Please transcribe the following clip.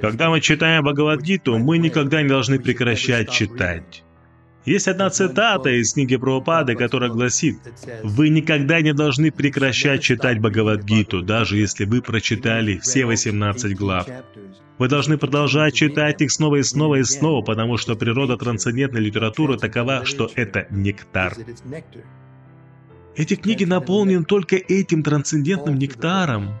Когда мы читаем Бхагавадгиту, мы никогда не должны прекращать читать. Есть одна цитата из книги Прабхупады, которая гласит, «Вы никогда не должны прекращать читать Бхагавадгиту, даже если вы прочитали все 18 глав. Вы должны продолжать читать их снова и снова и снова, потому что природа трансцендентной литературы такова, что это нектар. Эти книги наполнены только этим трансцендентным нектаром.